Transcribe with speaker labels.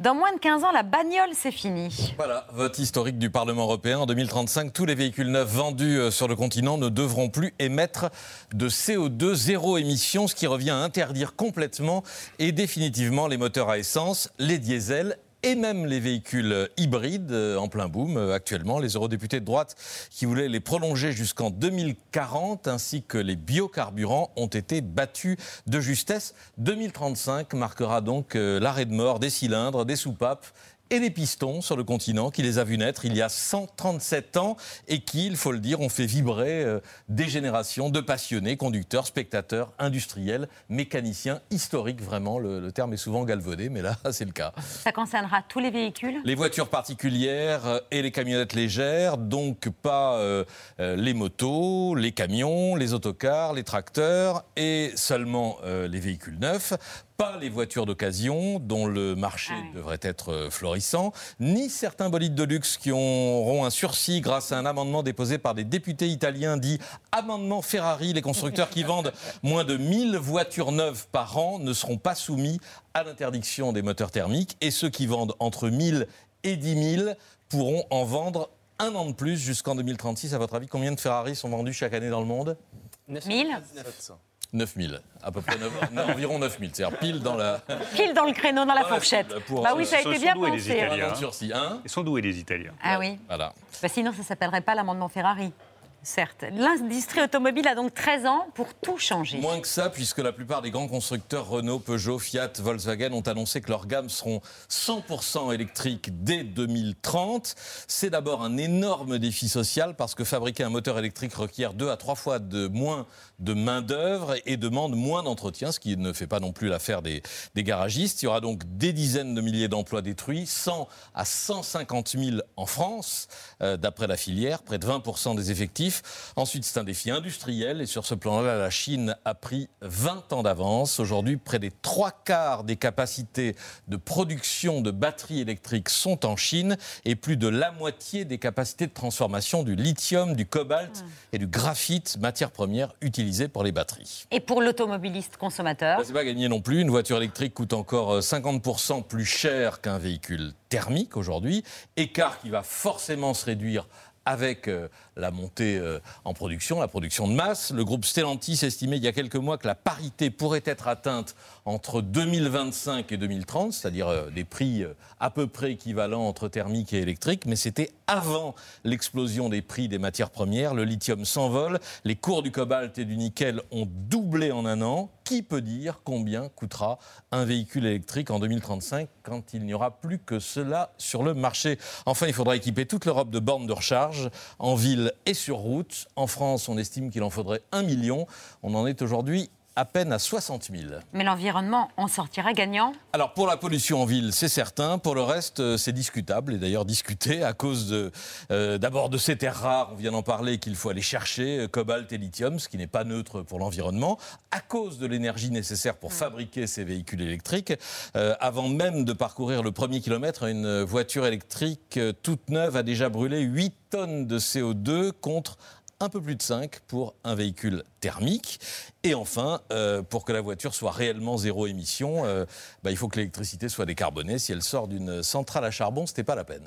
Speaker 1: Dans moins de 15 ans, la bagnole, c'est fini.
Speaker 2: Voilà, vote historique du Parlement européen. En 2035, tous les véhicules neufs vendus euh, sur le continent ne devront plus émettre de CO2 zéro émission, ce qui revient à interdire complètement et définitivement les moteurs à essence, les diesels et même les véhicules hybrides euh, en plein boom euh, actuellement. Les eurodéputés de droite qui voulaient les prolonger jusqu'en 2040 ainsi que les biocarburants ont été battus de justesse. 2035 marquera donc euh, l'arrêt de mort des cylindres, des soupapes et des pistons sur le continent qui les a vus naître il y a 137 ans et qui, il faut le dire, ont fait vibrer euh, des générations de passionnés, conducteurs, spectateurs, industriels, mécaniciens, historiques vraiment. Le, le terme est souvent galvaudé, mais là, c'est le cas.
Speaker 1: Ça concernera tous les véhicules?
Speaker 2: Les voitures particulières euh, et les camionnettes légères, donc pas euh, euh, les motos, les camions, les autocars, les tracteurs et seulement euh, les véhicules neufs. Pas les voitures d'occasion, dont le marché
Speaker 1: Ah oui.
Speaker 2: devrait être euh, florissant, ni certains bolides de luxe qui auront un sursis grâce à un amendement déposé par des députés italiens dit amendement Ferrari. Les constructeurs qui vendent moins de 1000 voitures neuves par an ne seront pas soumis à l'interdiction des moteurs thermiques et ceux qui vendent entre 1000 et 10 000 pourront en vendre un an de plus jusqu'en 2036. À votre avis, combien de Ferrari sont vendus chaque année dans le monde?
Speaker 1: 1000
Speaker 2: 9000, à peu près, neuf- environ 9000. C'est-à-dire pile dans la.
Speaker 1: Pile dans le créneau, dans la
Speaker 2: Ouais,
Speaker 1: fourchette.
Speaker 2: pour-
Speaker 1: bah oui, ça a
Speaker 3: Ils sont
Speaker 1: été bien
Speaker 3: doués, les
Speaker 1: pensé. hein.
Speaker 2: Hein
Speaker 3: Ils sont doués, les Italiens.
Speaker 1: Ah oui.
Speaker 2: Voilà.
Speaker 1: Bah sinon, ça ne s'appellerait pas l'amendement Ferrari. Certes. L'industrie automobile a donc 13 ans pour tout changer.
Speaker 2: Moins que ça, puisque la plupart des grands constructeurs Renault, Peugeot, Fiat, Volkswagen ont annoncé que leurs gammes seront 100% électriques dès 2030. C'est d'abord un énorme défi social parce que fabriquer un moteur électrique requiert deux à trois fois de moins de main-d'œuvre et demande moins d'entretien, ce qui ne fait pas non plus l'affaire des, garagistes. Il y aura donc des dizaines de milliers d'emplois détruits, 100 à 150 000 en France, euh, d'après la filière, près de 20% des effectifs. Ensuite, c'est un défi industriel et sur ce plan-là, la Chine a pris 20 ans d'avance. Aujourd'hui, près des trois quarts des capacités de production de batteries électriques sont en Chine et plus de la moitié des capacités de transformation du lithium, du cobalt et du graphite, matières premières utilisées pour les batteries.
Speaker 1: Et pour l'automobiliste consommateur
Speaker 2: Bah, c'est pas gagné non plus. Une voiture électrique coûte encore euh, 50% plus cher qu'un véhicule thermique aujourd'hui. Écart qui va forcément se réduire avec euh, la montée euh, en production, la production de masse. Le groupe Stellantis estimait il y a quelques mois que la parité pourrait être atteinte entre 2025 et 2030, c'est-à-dire euh, des prix à peu près équivalents entre thermique et électrique, mais c'était avant l'explosion des prix des matières premières. Le lithium s'envole, les cours du cobalt et du nickel ont doublé en un an. Qui peut dire combien coûtera un véhicule électrique en 2035 quand il n'y aura plus que cela sur le marché? Enfin, il faudra équiper toute l'Europe de bornes de recharge en ville et sur route. En France, on estime qu'il en faudrait un million. On en est aujourd'hui à peine à 60 000.
Speaker 1: Mais l'environnement en sortira gagnant
Speaker 2: Alors pour la pollution en ville, c'est certain. Pour le reste, euh, c'est discutable et d'ailleurs discuté à cause de, euh, d'abord de ces terres rares, on vient d'en parler, qu'il faut aller chercher, euh, cobalt et lithium, ce qui n'est pas neutre pour l'environnement, à cause de l'énergie nécessaire pour fabriquer ces véhicules électriques. Euh, avant même de parcourir le premier kilomètre, une voiture électrique toute neuve a déjà brûlé 8 tonnes de CO2 contre un peu plus de 5 pour un véhicule thermique. Et enfin, euh, pour que la voiture soit réellement zéro émission, euh, bah, il faut que l'électricité soit décarbonée. Si elle sort d'une centrale à charbon, ce n'est pas la peine.